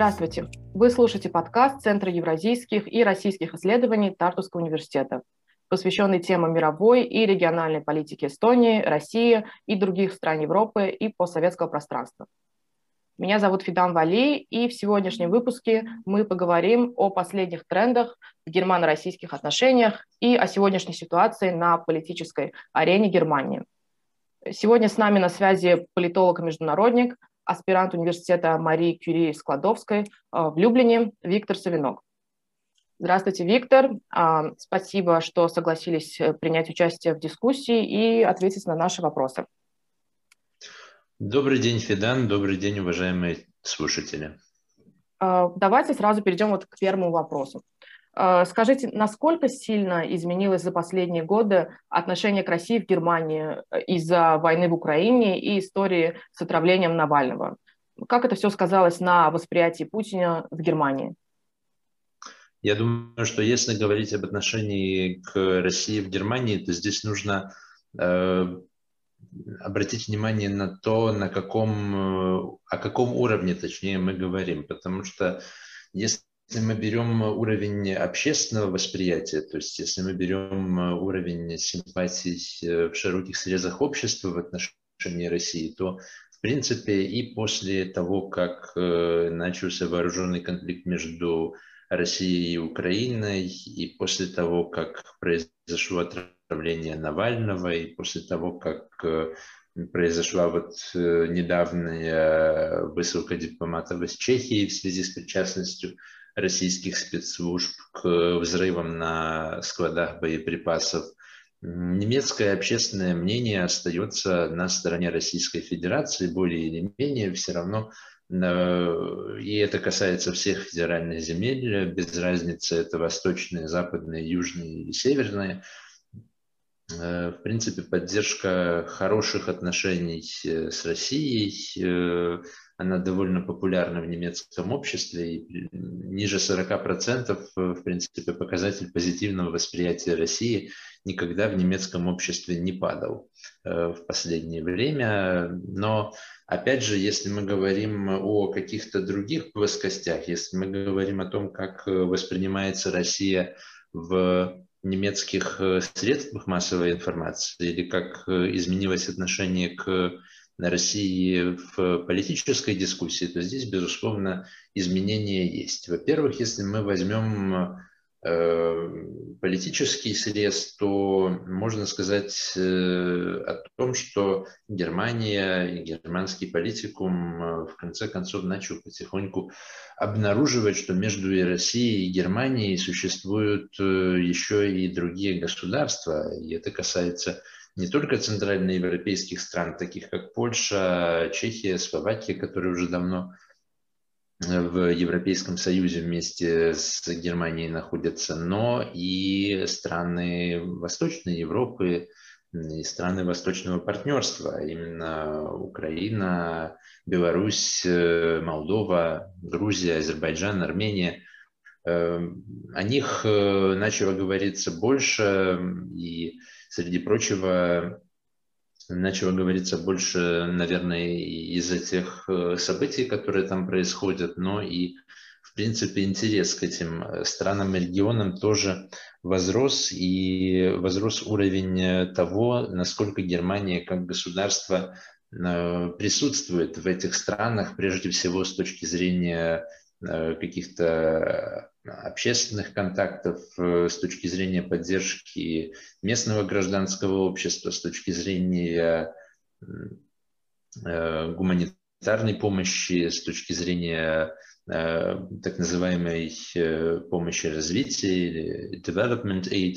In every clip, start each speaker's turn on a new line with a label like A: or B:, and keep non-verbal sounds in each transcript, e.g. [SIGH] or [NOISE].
A: Здравствуйте. Вы слушаете подкаст Центра евразийских и российских исследований Тартусского университета, посвященный темам мировой и региональной политики Эстонии, России и других стран Европы и постсоветского пространства. Меня зовут Фидан Вали, и в сегодняшнем выпуске мы поговорим о последних трендах в германо-российских отношениях и о сегодняшней ситуации на политической арене Германии. Сегодня с нами на связи политолог-международник, аспирант университета Марии Кюри Складовской э, в Люблине Виктор Савинок. Здравствуйте, Виктор. А, спасибо, что согласились э, принять участие в дискуссии и ответить на наши вопросы.
B: Добрый день, Федан. Добрый день, уважаемые слушатели.
A: А, давайте сразу перейдем вот к первому вопросу. Э, скажите, насколько сильно изменилось за последние годы отношение к России в Германии э, из-за войны в Украине и истории с отравлением Навального? Как это все сказалось на восприятии Путина в Германии?
B: Я думаю, что если говорить об отношении к России в Германии, то здесь нужно э, обратить внимание на то, на каком, э, о каком уровне, точнее, мы говорим. Потому что если если мы берем уровень общественного восприятия, то есть если мы берем уровень симпатий э, в широких срезах общества в отношении России, то в принципе и после того, как э, начался вооруженный конфликт между Россией и Украиной, и после того, как произошло отравление Навального, и после того, как э, произошла вот недавняя высылка дипломатов из Чехии в связи с причастностью российских спецслужб к взрывам на складах боеприпасов. Немецкое общественное мнение остается на стороне Российской Федерации более или менее все равно, э, и это касается всех федеральных земель, без разницы, это восточные, западные, южные и северные. Э, в принципе, поддержка хороших отношений э, с Россией она довольно популярна в немецком обществе, и ниже 40% в принципе показатель позитивного восприятия России никогда в немецком обществе не падал э, в последнее время. Но опять же, если мы говорим о каких-то других плоскостях, если мы говорим о том, как воспринимается Россия в немецких э, средствах массовой информации или как э, изменилось отношение к России в политической дискуссии, то здесь, безусловно, изменения есть. Во-первых, если мы возьмем э, политический срез, то можно сказать э, о том, что Германия и германский политикум э, в конце концов начал потихоньку обнаруживать, что между и Россией и Германией существуют еще и другие государства, и это касается не только центральноевропейских стран, таких как Польша, Чехия, Словакия, которые уже давно э, в Европейском Союзе вместе с Германией находятся, но и страны Восточной Европы, и страны Восточного партнерства, именно Украина, Беларусь, э, Молдова, Грузия, Азербайджан, Армения. Э, о них начало говориться больше, и среди прочего, начало говориться больше, наверное, из-за тех э, событий, которые там происходят, но и, в принципе, интерес к этим э, странам и регионам тоже возрос, и возрос уровень э, того, насколько Германия как государство присутствует в этих странах, прежде всего с точки зрения каких-то общественных контактов, э, с точки зрения поддержки местного гражданского общества, с точки зрения э, гуманитарной помощи, с точки зрения э, так называемой помощи развития development aid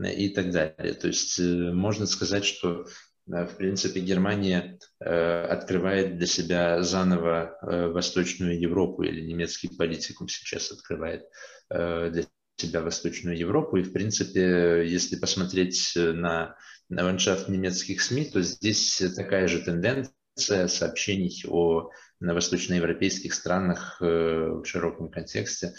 B: и так далее. То есть можно сказать, что в принципе, Германия э, открывает для себя заново э, Восточную Европу, или немецкий политикум сейчас открывает э, для себя Восточную Европу. И, в принципе, если посмотреть на, на ландшафт немецких СМИ, то здесь такая же тенденция, сообщений о восточноевропейских странах в широком контексте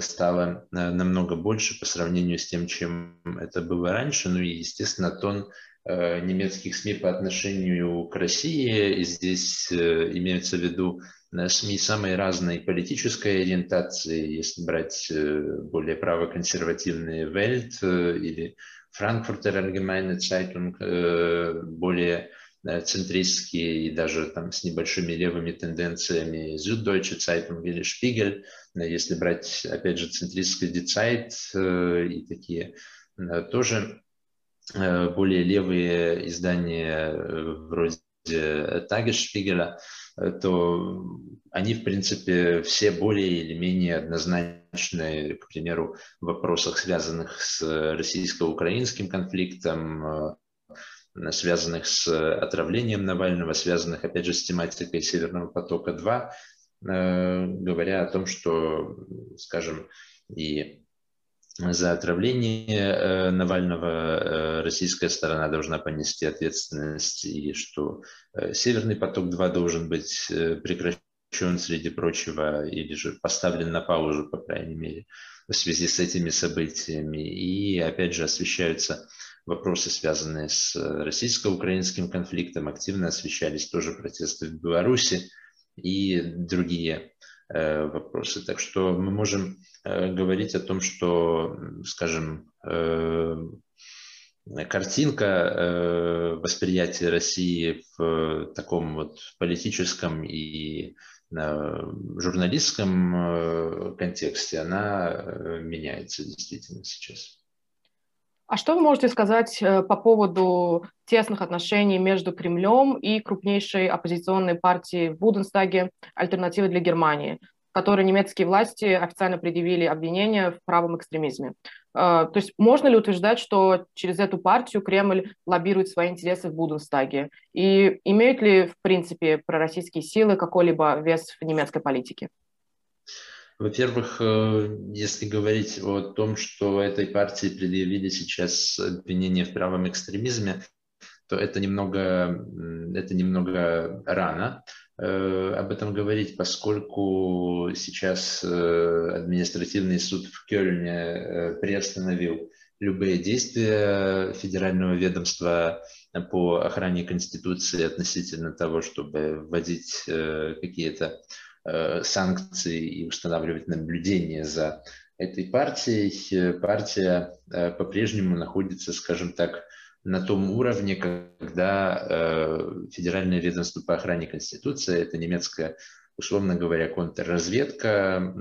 B: стала намного больше по сравнению с тем, чем это было раньше. Ну и, естественно, тон немецких СМИ по отношению к России. И здесь имеются в виду СМИ самой разной политической ориентации, если брать более правоконсервативные Welt или Frankfurter Allgemeine Zeitung, более центристские и даже там с небольшими левыми тенденциями Süddeutsche Zeitung или Spiegel, если брать, опять же, центристский Die Zeit и такие тоже более левые издания вроде Tagesspiegel, то они, в принципе, все более или менее однозначны, к примеру, в вопросах, связанных с российско-украинским конфликтом, э, связанных с отравлением Навального, связанных, опять же, с тематикой Северного потока-2, э, говоря о том, что, скажем, и за отравление э, Навального э, российская сторона должна понести ответственность, и что э, Северный поток-2 должен быть прекращен, среди прочего, или же поставлен на паузу, по крайней мере, в связи с этими событиями. И, опять же, освещаются вопросы, связанные с российско-украинским конфликтом, активно освещались тоже протесты в Беларуси и другие вопросы. Так что мы можем говорить о том, что, скажем, э, картинка э, восприятия России в таком вот политическом и журналистском контексте, она меняется действительно сейчас.
A: А что вы можете сказать по поводу тесных отношений между Кремлем и крупнейшей оппозиционной партией в Буденстаге «Альтернатива для Германии»? Которой немецкие власти официально предъявили обвинения в правом экстремизме. Э, то есть можно ли утверждать, что через эту партию Кремль лоббирует свои интересы в Буденстаге? И имеют ли, в принципе, пророссийские силы какой-либо вес в немецкой политике?
B: Во-первых, э, если говорить о том, что этой партии предъявили сейчас обвинения в правом экстремизме, то это немного, это немного рано. Э, об этом говорить, поскольку сейчас э, административный суд в Кёльне э, приостановил любые действия федерального ведомства по охране Конституции относительно того, чтобы вводить какие-то санкции и устанавливать наблюдение за этой партией. Партия по-прежнему находится, скажем так, на том уровне, когда э, Федеральное ведомство по охране Конституции, это немецкая, условно говоря, контрразведка,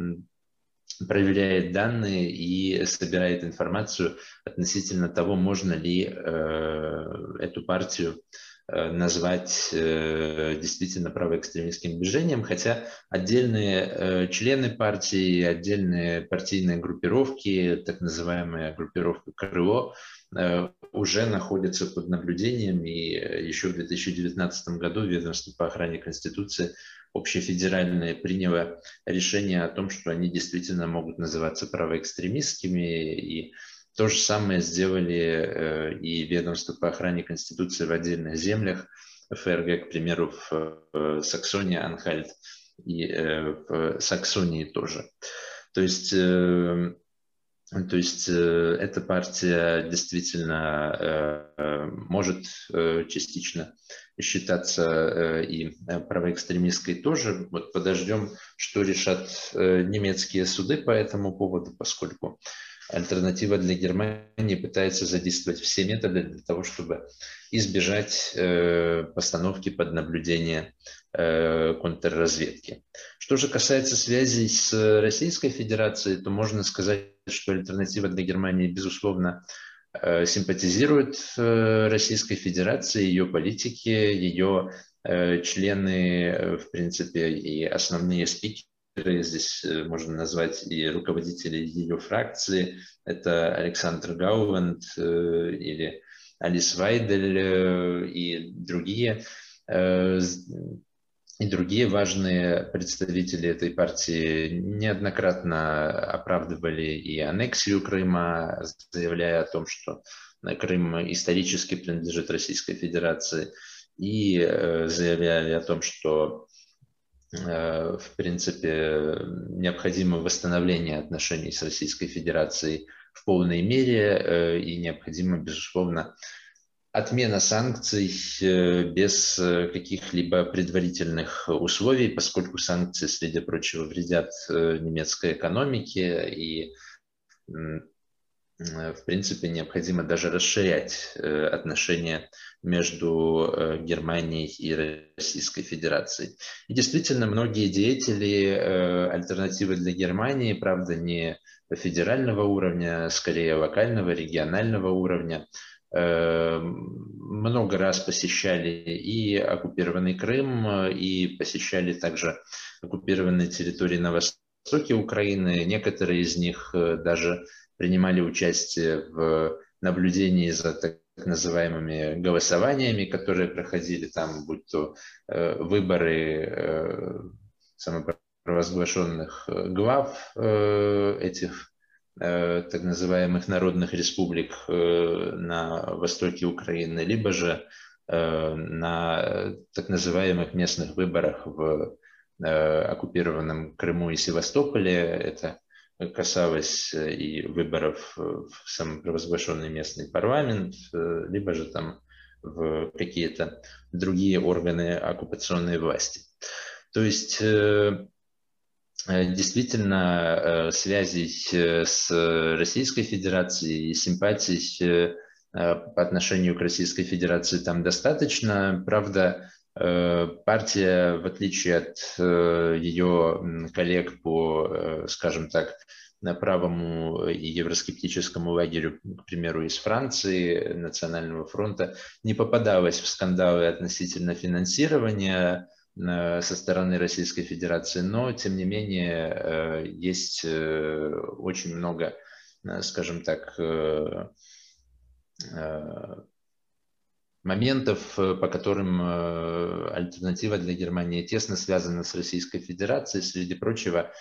B: проверяет данные и собирает информацию относительно того, можно ли э, эту партию назвать э, действительно правоэкстремистским движением, хотя отдельные э, члены партии, отдельные партийные группировки, так называемая группировка «Крыло», Э, уже находится под наблюдением, и э, еще в 2019 году ведомство по охране Конституции общефедеральное приняло решение о том, что они действительно могут называться правоэкстремистскими, и то же самое сделали э, и ведомство по охране Конституции в отдельных землях, ФРГ, к примеру, в Саксонии, Анхальт и в Саксонии тоже. То есть то есть э, эта партия действительно э, э, может частично считаться и правоэкстремистской тоже. Вот подождем, что решат немецкие суды по этому поводу, поскольку альтернатива для Германии пытается задействовать все методы для того, чтобы избежать постановки под наблюдение контрразведки. Что же касается связей с Российской Федерацией, то можно сказать, что альтернатива для Германии, безусловно, э, симпатизирует э, Российской Федерации, ее политике, ее э, члены, в принципе, и основные спикеры, здесь можно назвать и руководители ее фракции, это Александр Гауванд или Алис Вайдель и другие и другие важные представители этой партии неоднократно оправдывали и аннексию Крыма, заявляя о том, что Крым исторически принадлежит Российской Федерации. и заявляли о том, что в принципе необходимо восстановление отношений с Российской Федерацией в полной мере и необходимо, безусловно, отмена санкций э, без э, каких-либо предварительных условий, поскольку санкции, среди прочего, вредят э, немецкой экономике. И в принципе, необходимо даже расширять отношения между Германией и Российской Федерацией. И действительно, многие деятели альтернативы для Германии, правда, не федерального уровня, скорее локального, регионального уровня, много раз посещали и оккупированный Крым, и посещали также оккупированные территории на востоке Украины. Некоторые из них э, даже принимали участие в наблюдении за так называемыми голосованиями, которые проходили там, будь то э, выборы э, самопровозглашенных глав этих Э, так называемых народных республик э, на востоке Украины, либо же э, на так называемых местных выборах в оккупированном Крыму и Севастополе. Это касалось и выборов в самопровозглашенный местный парламент, либо же там в какие-то другие органы оккупационной власти. То есть Э, действительно э, связей э, с Российской Федерацией и симпатий по отношению к Российской Федерации там достаточно. Правда, партия, в отличие от ее коллег по, скажем так, правому и евроскептическому лагерю, к примеру, из Франции, Национального фронта, не попадалась в скандалы относительно финансирования Э, со стороны Российской Федерации, но тем не менее э, есть э, очень много, скажем так, моментов, по которым альтернатива для Германии тесно связана с Российской Федерацией. Среди прочего,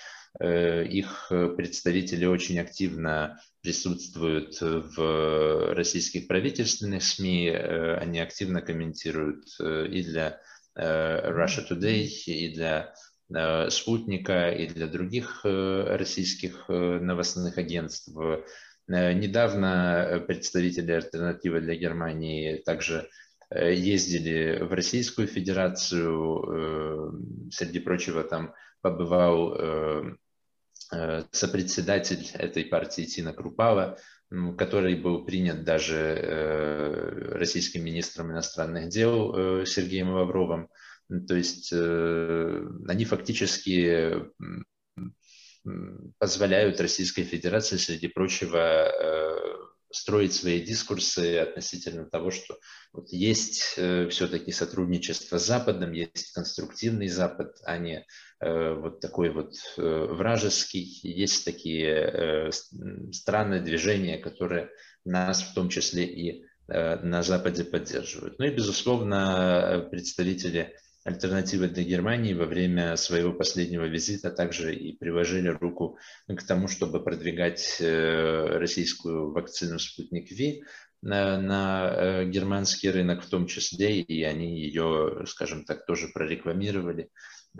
B: их представители очень активно присутствуют в российских правительственных СМИ, они активно комментируют и для Э, Russia Today и для э, Спутника и для других э, российских новостных агентств. Недавно представители альтернативы для Германии также ездили в Российскую Федерацию, среди прочего там побывал сопредседатель этой партии Тина Крупава, который был принят даже э, российским министром иностранных дел э, Сергеем Лавровым. То есть э, они фактически позволяют Российской Федерации, среди прочего, строить свои дискурсы относительно того, что вот есть э, все-таки сотрудничество с Западом, есть конструктивный Запад, а не э, вот такой вот э, вражеский. Есть такие э, страны, движения, которые нас в том числе и э, на Западе поддерживают. Ну и, безусловно, представители альтернативы для Германии во время своего последнего визита также и приложили руку к тому, чтобы продвигать э, российскую вакцину «Спутник Ви», на, на э, германский рынок в том числе, и они ее, скажем так, тоже прорекламировали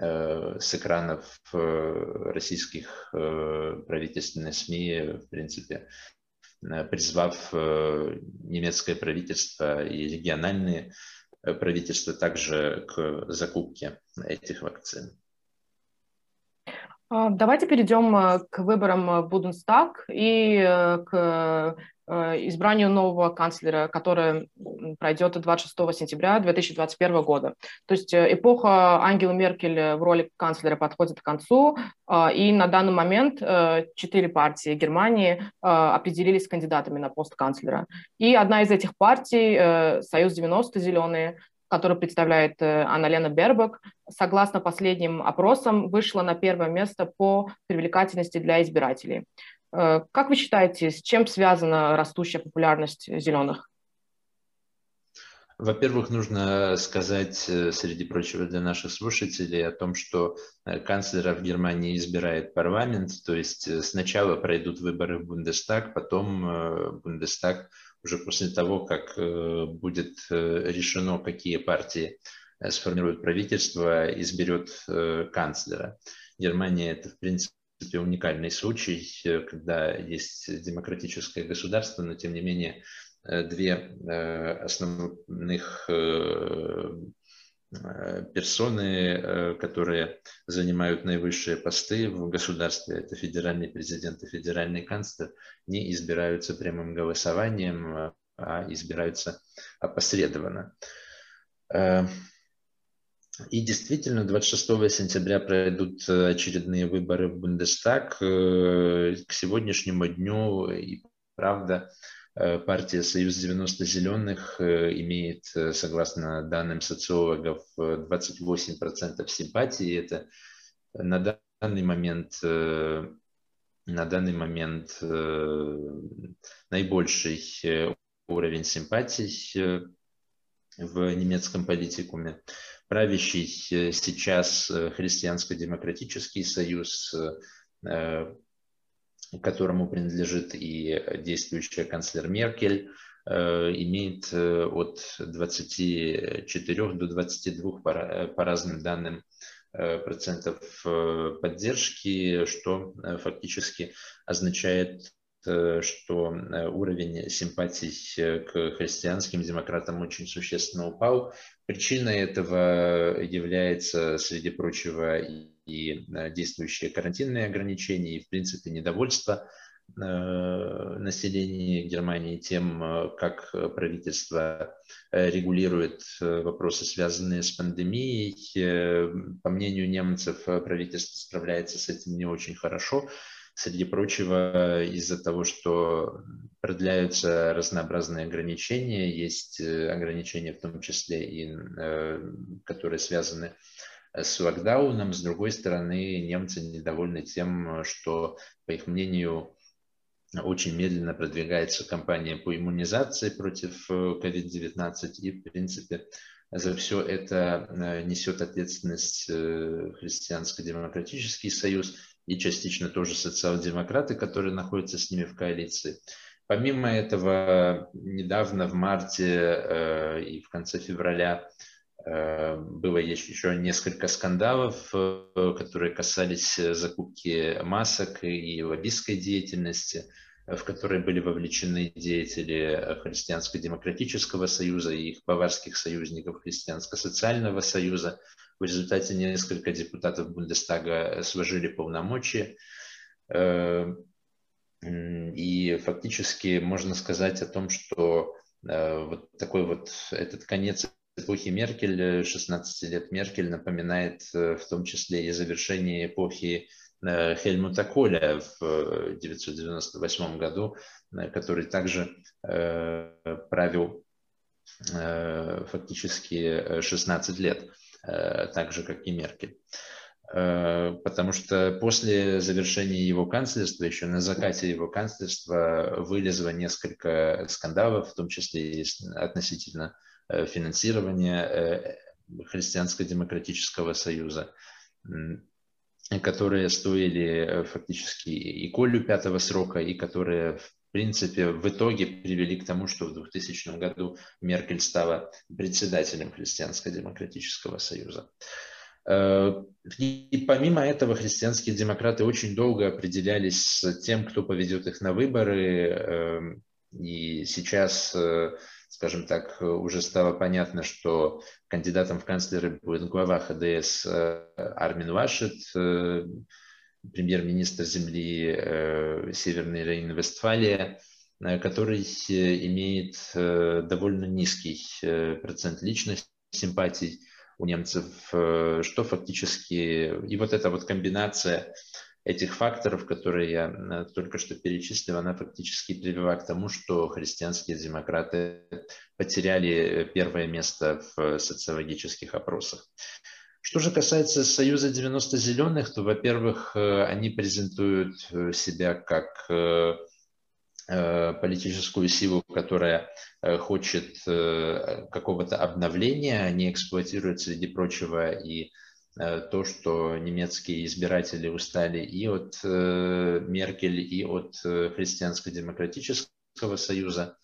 B: э, с экранов российских правительственных СМИ, в принципе, призвав немецкое правительство и региональные правительства также к закупке этих вакцин.
A: А, давайте перейдем э, к выборам в Буденстаг и э, к э, избранию нового канцлера, которое пройдет 26 сентября 2021 года. То есть эпоха Ангелы Меркель в роли канцлера подходит к концу, и на данный момент четыре партии Германии определились кандидатами на пост канцлера. И одна из этих партий, Союз 90 Зеленые, который представляет э, Анна-Лена Бербак, согласно последним опросам, вышла на первое место по привлекательности для избирателей. Э, как вы считаете, с чем связана растущая популярность зеленых?
B: Во-первых, нужно сказать, э, среди прочего, для наших слушателей о том, что канцлера в Германии избирает парламент, то есть сначала пройдут выборы в Бундестаг, потом Бундестаг уже после того, как будет решено, какие партии сформируют правительство, изберет канцлера. Германия это, в принципе, уникальный случай, когда есть демократическое государство, но тем не менее две основных Э, персоны, э, которые занимают наивысшие посты в государстве, это федеральный президент и федеральный канцлер, не избираются прямым голосованием, а избираются опосредованно. Э, и действительно, 26 сентября пройдут очередные выборы в Бундестаг. К сегодняшнему дню и правда Э, партия «Союз 90 зеленых» э, имеет, э, согласно данным социологов, 28% симпатии. Это на данный момент, на данный момент наибольший уровень симпатий в немецком политикуме. Правящий сейчас Христианско-демократический союз которому принадлежит и действующая канцлер Меркель, э, имеет э, от 24 до 22 по, э, по разным данным процентов поддержки, что фактически означает, что уровень симпатий к христианским демократам очень существенно упал. Причиной этого является, среди прочего, и э, действующие карантинные ограничения, и, в принципе, недовольство э, населения Германии тем, э, как правительство регулирует вопросы, связанные с пандемией. По мнению немцев, правительство справляется с этим не очень хорошо. Среди прочего, из-за того, что продляются разнообразные ограничения, есть ограничения в том числе и которые связаны с с локдауном. С другой стороны, немцы недовольны тем, что, по их мнению, очень медленно продвигается кампания по иммунизации против COVID-19 э, и, в принципе, за все это э, несет ответственность э, Христианско-демократический союз и частично тоже социал-демократы, которые находятся с ними в коалиции. Помимо этого, недавно в марте и в конце февраля было еще несколько скандалов, э, которые касались э, закупки масок и лоббистской деятельности, в которые были вовлечены деятели Христианско-демократического союза и их баварских союзников Христианско-социального союза. В результате несколько депутатов Бундестага сложили полномочия. И фактически можно сказать о том, что вот такой вот этот конец эпохи Меркель, 16 лет Меркель напоминает э, в том числе и завершение эпохи э, Хельмута Коля в 1998 э, году, который также правил фактически 16 лет, так же, как и Меркель. Потому что после завершения его канцлерства, еще на закате его канцлерства, вылезло несколько скандалов, в том числе и относительно Э, финансирования э, Христианско-демократического союза, которые стоили э, фактически и Колю пятого срока, и которые в принципе, в итоге привели к тому, что в 2000 году Меркель стала председателем Христианско-демократического союза. И помимо этого, христианские демократы очень долго определялись с тем, кто поведет их на выборы. И сейчас скажем так, уже стало понятно, что кандидатом в канцлеры будет глава ХДС э, Армин Вашет, э, премьер-министр земли э, Северной Рейн-Вестфалия, который имеет довольно низкий процент личных симпатий у немцев, что фактически... И вот эта вот комбинация этих факторов, которые я э, только что перечислил, она фактически привела к тому, что христианские демократы потеряли э, первое место в социологических опросах. Что же касается Союза 90 зеленых, то, во-первых, э, они презентуют себя как политическую силу, которая хочет какого-то обновления, они эксплуатируют, среди прочего, и Э, то, что немецкие избиратели устали и от э, Меркель, и от э, Христианско-демократического союза.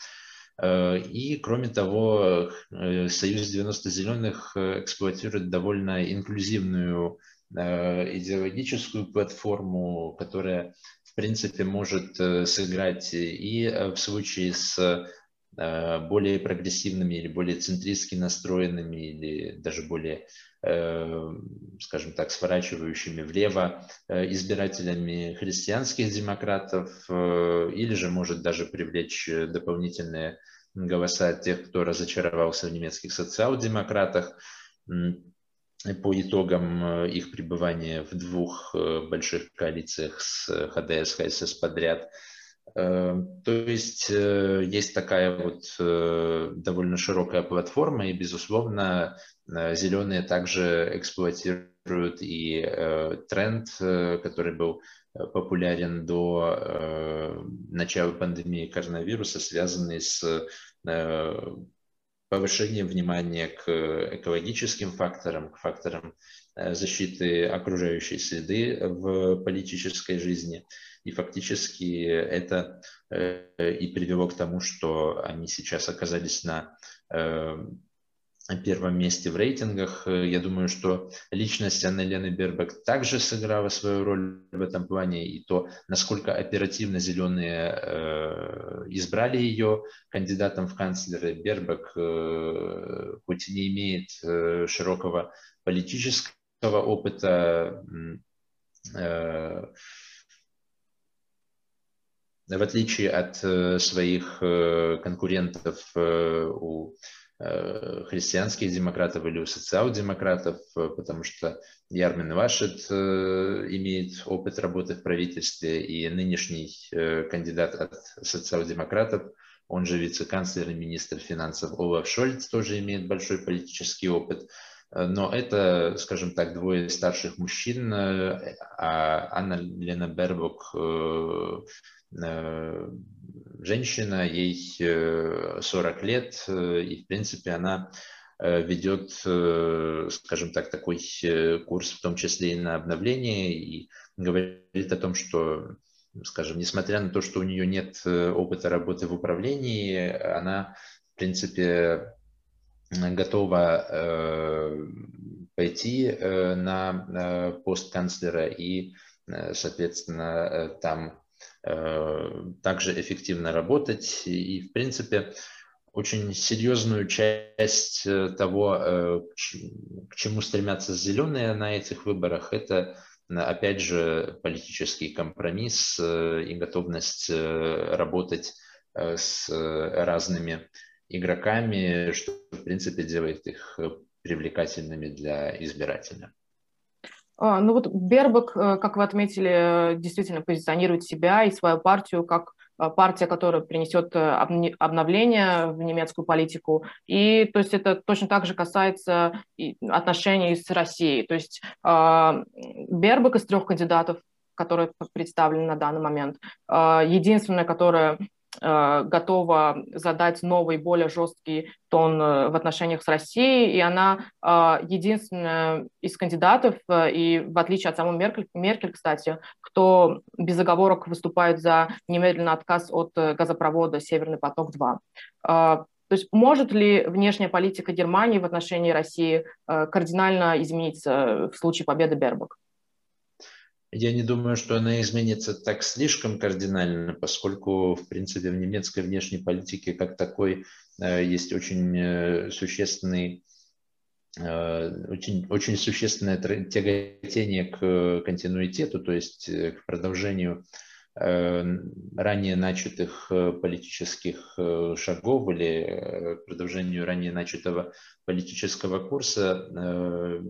B: И, кроме того, Союз 90 зеленых эксплуатирует довольно инклюзивную идеологическую платформу, которая, в принципе, может сыграть и в случае с более прогрессивными или более центристски настроенными или даже более Э, скажем так, сворачивающими влево э, избирателями христианских демократов, э, или же может даже привлечь дополнительные голоса тех, кто разочаровался в немецких социал-демократах по итогам их пребывания в двух больших коалициях с ХДС, ХСС подряд. То есть есть такая вот довольно широкая платформа, и, безусловно, Э, Зеленые также эксплуатируют и э, тренд, э, который был популярен до начала пандемии коронавируса, связанный с повышением внимания к экологическим факторам, к факторам защиты окружающей среды в политической жизни. И фактически это и привело к тому, что они сейчас оказались на первом месте в рейтингах. Я думаю, что личность Анны Лены Бербак также сыграла свою роль в этом плане, и то, насколько оперативно зеленые э, избрали ее кандидатом в канцлеры. Бербак, э, хоть и не имеет э, широкого политического опыта, э, в отличие от э, своих э, конкурентов у христианских демократов или у социал-демократов, потому что Ярмин Вашет имеет опыт работы в правительстве, и нынешний кандидат от социал-демократов, он же вице-канцлер и министр финансов Олаф Шольц, тоже имеет большой политический опыт. Но это, скажем так, двое старших мужчин, а Анна Лена Бербок женщина, ей 40 э, лет, э, и, в принципе, она э, ведет, скажем так, такой курс, в том числе и на обновление, и говорит о том, что, скажем, несмотря на то, что у нее нет опыта работы в управлении, она, в принципе, готова пойти на пост канцлера и, соответственно, там Э, также эффективно работать. И, в принципе, очень серьезную часть э, того, э, к чему стремятся зеленые на этих выборах, это, опять же, политический компромисс и готовность работать с разными игроками, что, в принципе, делает их привлекательными для избирателя.
A: А, ну вот Бербак, э, как вы отметили, действительно позиционирует себя и свою партию как а, партия, которая принесет э, обновление в немецкую политику. И то есть это точно так же касается отношений с Россией. То есть а, Бербак из трех кандидатов, которые представлены на данный момент, единственная, которая Э, готова задать новый, более жесткий тон э, в отношениях с Россией, и она э, единственная из кандидатов, и в отличие от самой Меркель, Меркель, кстати, кто без оговорок выступает за немедленный отказ от газопровода «Северный поток-2». То есть может ли внешняя политика Германии в отношении России кардинально измениться в случае победы Бербак?
B: Я не думаю, что она изменится так слишком кардинально, поскольку, в принципе, в немецкой внешней политике как такой э, есть очень э, существенный э, очень, очень существенное тяготение к континуитету, то есть к продолжению ранее начатых политических шагов или продолжению ранее начатого политического курса.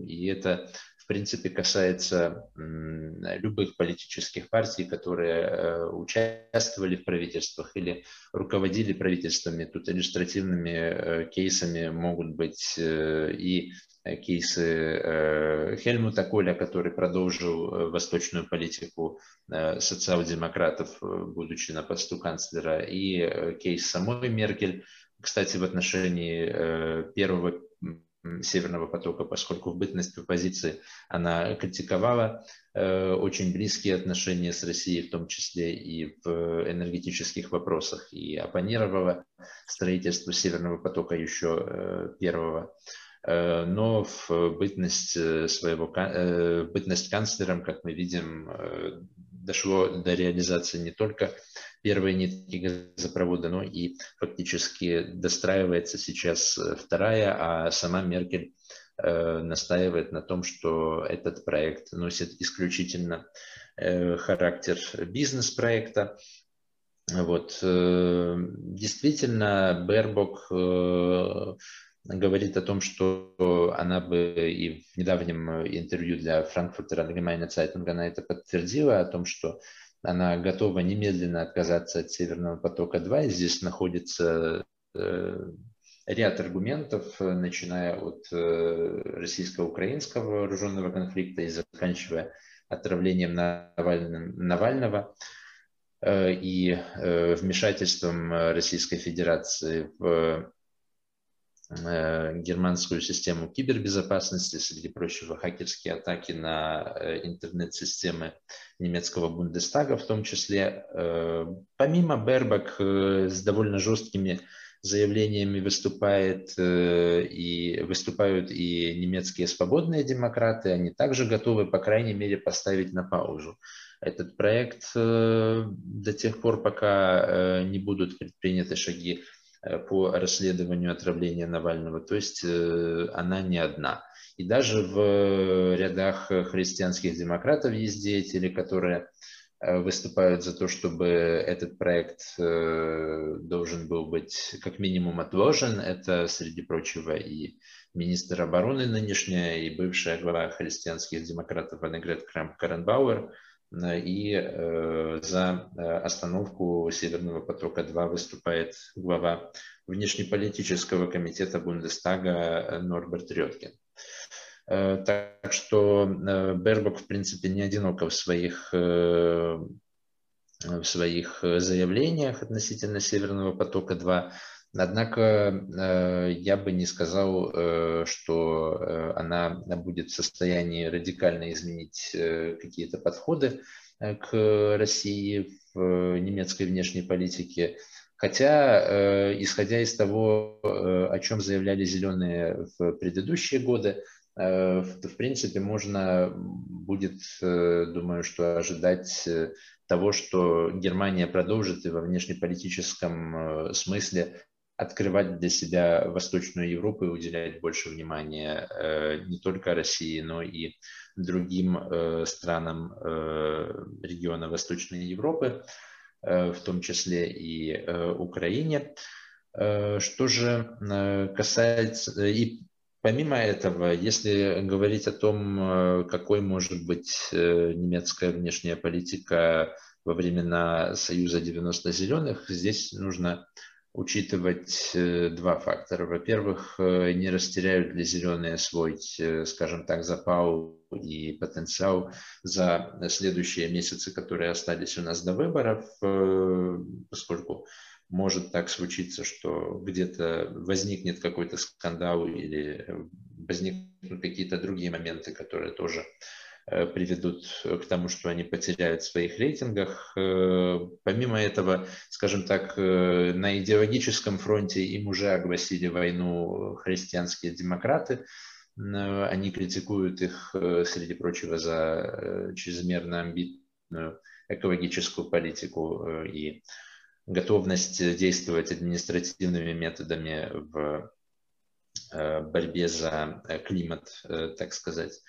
B: И это принципе, касается любых политических партий, которые э, участвовали в правительствах или руководили правительствами. Тут иллюстративными э, кейсами могут быть э, и кейсы Хельмута Коля, который продолжил восточную политику социал-демократов, будучи на посту канцлера, и кейс самой Меркель. Кстати, в отношении первого Северного потока, поскольку в бытность оппозиции она критиковала э, очень близкие отношения с Россией, в том числе и в энергетических вопросах, и оппонировала строительству Северного потока еще э, первого. Э, но в бытность своего э, бытность канцлером, как мы видим, э, дошло до реализации не только первой нитки газопровода, но и фактически достраивается сейчас вторая, а сама Меркель э, настаивает на том, что этот проект носит исключительно э, характер бизнес-проекта. Вот. Э, действительно, Бербок э, говорит о том, что она бы и в недавнем интервью для Frankfurter Allgemeine Zeitung она это подтвердила, о том, что она готова немедленно отказаться от Северного потока-2. И здесь находится э, ряд аргументов, начиная от э, российско-украинского вооруженного конфликта и заканчивая отравлением Навального э, и вмешательством Российской Федерации в Э, германскую систему кибербезопасности, среди прочего хакерские атаки на э, интернет-системы немецкого Бундестага в том числе. Э, помимо Бербак с довольно жесткими заявлениями выступает и выступают и немецкие свободные демократы, они также готовы, по крайней мере, поставить на паузу этот проект до тех пор, пока не будут предприняты шаги Э, по расследованию отравления Навального. То есть э, она не одна. И даже в рядах христианских демократов есть деятели, которые э, выступают за то, чтобы этот проект должен был быть как минимум отложен. Это, среди прочего, и министр обороны нынешняя, и бывшая глава христианских демократов Аннегрет Крамп-Каренбауэр – и э, за э, остановку Северного потока-2 выступает глава внешнеполитического комитета Бундестага Норберт Рёткин. Э, так что Бербок, в принципе, не одиноко в своих, в своих заявлениях относительно Северного потока-2. Однако э, я бы не сказал, э, что э, она будет в состоянии радикально изменить какие-то подходы к России в немецкой внешней политике. Хотя, исходя из того, о чем заявляли зеленые в предыдущие годы, в принципе, можно будет, думаю, что ожидать того, что Германия продолжит и во внешнеполитическом смысле открывать для себя Восточную Европу и уделять больше внимания э, не только России, но и другим э, странам э, региона Восточной Европы, в том числе и Украине. Что же касается... И помимо этого, если говорить о том, какой может быть немецкая внешняя политика во времена Союза 90 зеленых, здесь нужно учитывать э, два фактора. Во-первых, э, не растеряют ли зеленые свой, э, скажем так, запал и потенциал за следующие месяцы, которые остались у нас до выборов, поскольку может так случиться, что где-то возникнет какой-то скандал или возникнут какие-то другие моменты, которые тоже приведут к тому, что они потеряют в своих рейтингах. Э, помимо этого, скажем так, э, на идеологическом фронте им уже огласили войну христианские демократы. Они критикуют их, среди прочего, за чрезмерно амбитную экологическую политику и готовность действовать административными методами в борьбе за климат, так сказать.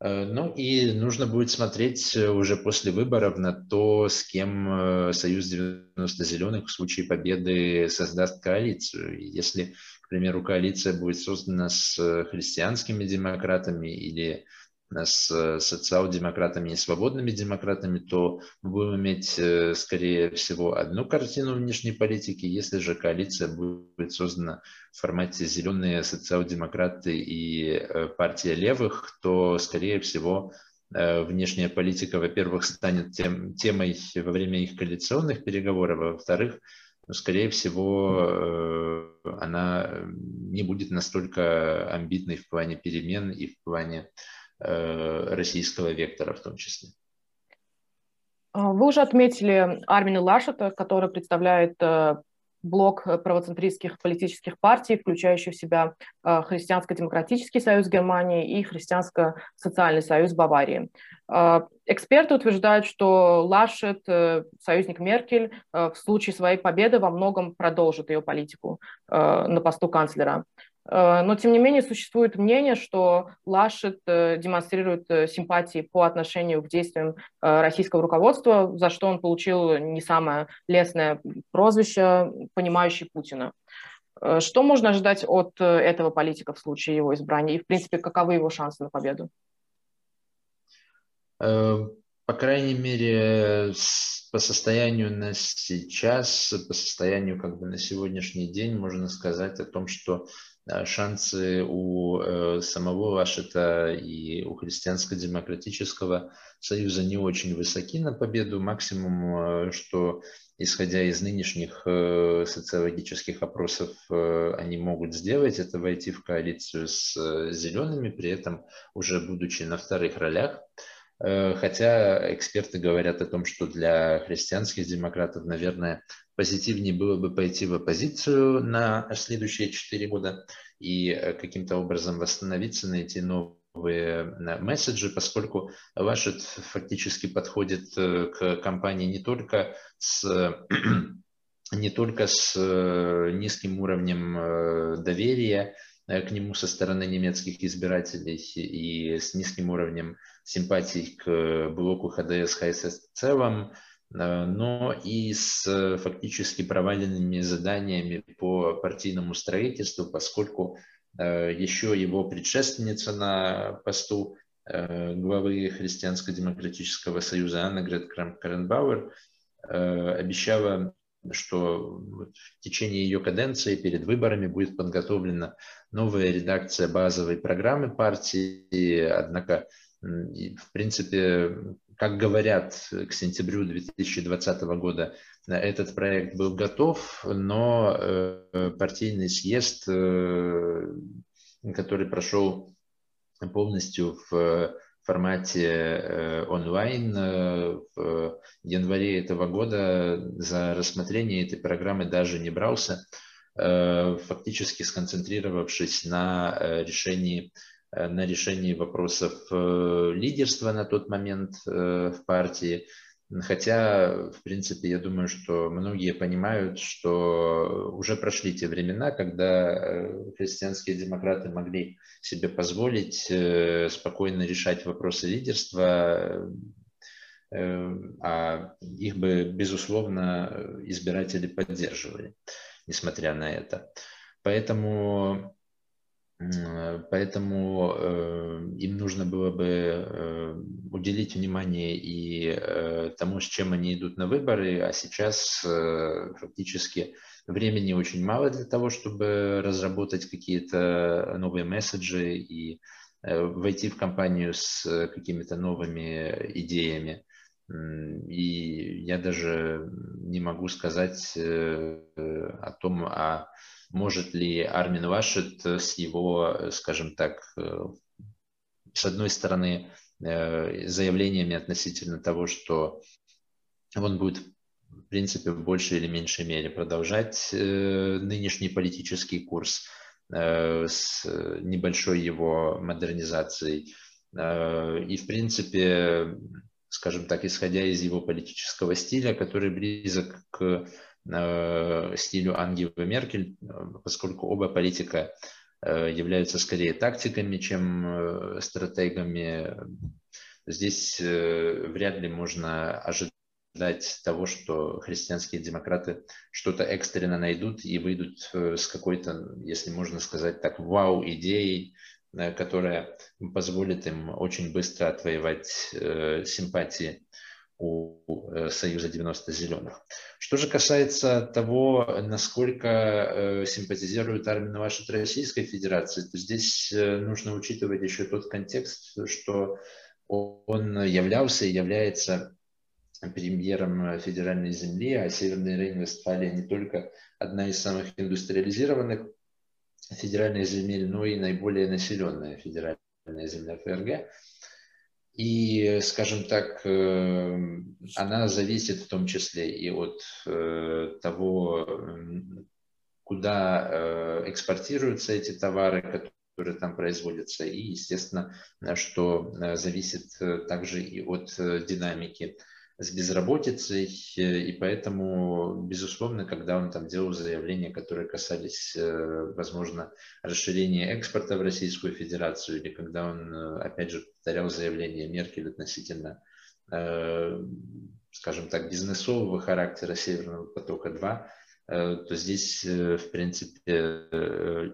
B: Э, ну и нужно будет смотреть э, уже после выборов на то, с кем э, Союз 90 зеленых в случае победы создаст коалицию. Если, к примеру, коалиция будет создана с христианскими демократами или с социал-демократами и свободными демократами, то мы будем иметь, э, скорее всего, одну картину внешней политики. Если же коалиция будет создана в формате зеленые социал-демократы и э, партия левых, то, скорее всего, э, внешняя политика, во-первых, станет тем, темой во время их коалиционных переговоров, а во-вторых, скорее всего, она не будет настолько амбитной в плане перемен и в плане российского вектора в том числе.
A: Вы уже отметили Армина Лашета, который представляет блок э, правоцентристских политических партий, включающий в себя э, Христианско-демократический союз Германии и Христианско-социальный союз Баварии. Э, эксперты утверждают, что Лашет, союзник Меркель, в случае своей победы во многом продолжит ее политику на посту канцлера. Э, но, тем не менее, существует мнение, что Лашет э, демонстрирует э, симпатии по отношению к действиям российского руководства, за что он получил не самое лестное прозвище «понимающий Путина». Что можно ожидать от этого политика в случае его избрания? И, в принципе, каковы его шансы на победу?
B: По крайней мере, по состоянию на сейчас, по состоянию как бы на сегодняшний день, можно сказать о том, что шансы у э, самого Вашета и у Христианско-демократического союза не очень высоки на победу. Максимум, э, что исходя из нынешних э, социологических опросов они могут сделать, это войти в коалицию с зелеными, при этом уже будучи на вторых ролях. Хотя эксперты говорят о том, что для христианских демократов, наверное, позитивнее было бы пойти в оппозицию на следующие четыре года и э, каким-то образом восстановиться, найти новые э, месседжи, поскольку Вашет фактически подходит э, к компании не только с [CLEARS THROAT] не только с низким уровнем доверия к нему со стороны немецких избирателей и с низким уровнем симпатий к блоку ХДС ХСС в целом, Э, но и с э, фактически проваленными заданиями по партийному строительству, поскольку э, еще его предшественница на посту главы Христианско-демократического союза Анна Грет Каренбауэр обещала, что в течение ее каденции перед выборами будет подготовлена новая редакция базовой программы партии, однако в принципе как говорят, к сентябрю 2020 года этот проект был готов, но э, партийный съезд, э, который прошел полностью в формате э, онлайн в январе этого года за рассмотрение этой программы даже не брался, фактически сконцентрировавшись на решении Э, на решении вопросов э, лидерства на тот момент э, в партии. Хотя, в принципе, я думаю, что многие понимают, что уже прошли те времена, когда христианские демократы могли себе позволить спокойно решать вопросы лидерства, а их бы, безусловно, избиратели поддерживали, несмотря на это. Поэтому Поэтому э, им нужно было бы э, уделить внимание и э, тому, с чем они идут на выборы, а сейчас э, фактически времени очень мало для того, чтобы разработать какие-то новые месседжи и э, войти в компанию с какими-то новыми идеями. И я даже не могу сказать э, о том, а может ли Армин Вашет с его, скажем так, э, с одной стороны, э, заявлениями относительно того, что он будет, в принципе, в большей или меньшей мере продолжать э, нынешний политический курс с небольшой его модернизацией. И, в принципе, скажем так, исходя из его политического стиля, который близок к Э, стилю Ангелы Меркель, э, поскольку оба политика э, являются скорее тактиками, чем стратегами. Здесь вряд ли можно ожидать того, что христианские демократы что-то экстренно найдут и выйдут с какой-то, если можно сказать так, вау-идеей, которая позволит им очень быстро отвоевать симпатии у э, Союза 90 зеленых. Что же касается того, насколько э, симпатизирует Армин Вашет Российской Федерации, то здесь э, нужно учитывать еще тот контекст, что он являлся и является премьером федеральной земли, а Северная Рейн-Вестфалия не только одна из самых индустриализированных федеральных земель, но и наиболее населенная федеральная земля ФРГ. И, скажем так, э, она зависит в том числе и от э, того, куда э, экспортируются эти товары, которые там производятся, и, естественно, что зависит также и от динамики с безработицей, и поэтому, безусловно, когда он там делал заявления, которые касались, э, возможно, расширения экспорта в Российскую Федерацию, или когда он, э, опять же, повторял заявления Меркель относительно, э, скажем так, бизнесового характера Северного потока-2, то здесь, в принципе,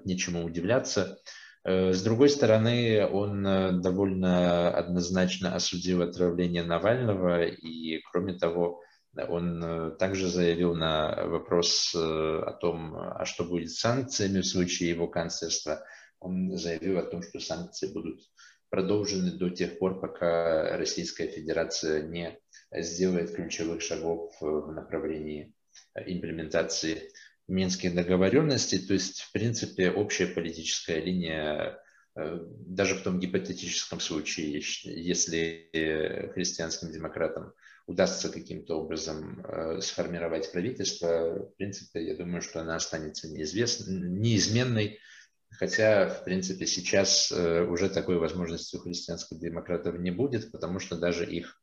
B: нечему удивляться. Э, с другой стороны, он э, довольно однозначно осудил отравление Навального, и, кроме того, он э, также заявил на вопрос о том, а что будет с санкциями в случае его канцлерства, он заявил о том, что санкции будут продолжены до тех пор, пока Российская Федерация не сделает ключевых шагов в направлении имплементации Минских договоренностей, то есть, в принципе, общая политическая линия, э, даже в том гипотетическом случае, если христианским демократам удастся каким-то образом э, сформировать правительство, в принципе, я думаю, что она останется неизменной, хотя, в принципе, сейчас э, уже такой возможности у христианских демократов не будет, потому что даже их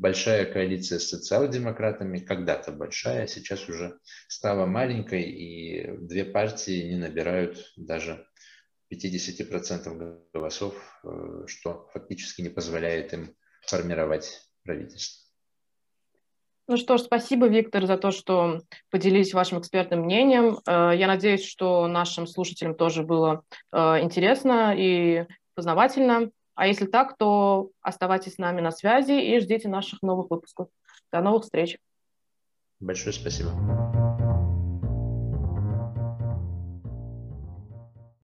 B: большая коалиция с социал-демократами, когда-то большая, сейчас уже стала маленькой, и две партии не набирают даже 50% голосов, э, что фактически не позволяет им формировать правительство.
A: Ну что ж, спасибо, Виктор, за то, что поделились вашим экспертным мнением. Э, я надеюсь, что нашим слушателям тоже было э, интересно и познавательно. А если так, то оставайтесь с нами на связи и ждите наших новых выпусков. До новых встреч.
B: Большое спасибо.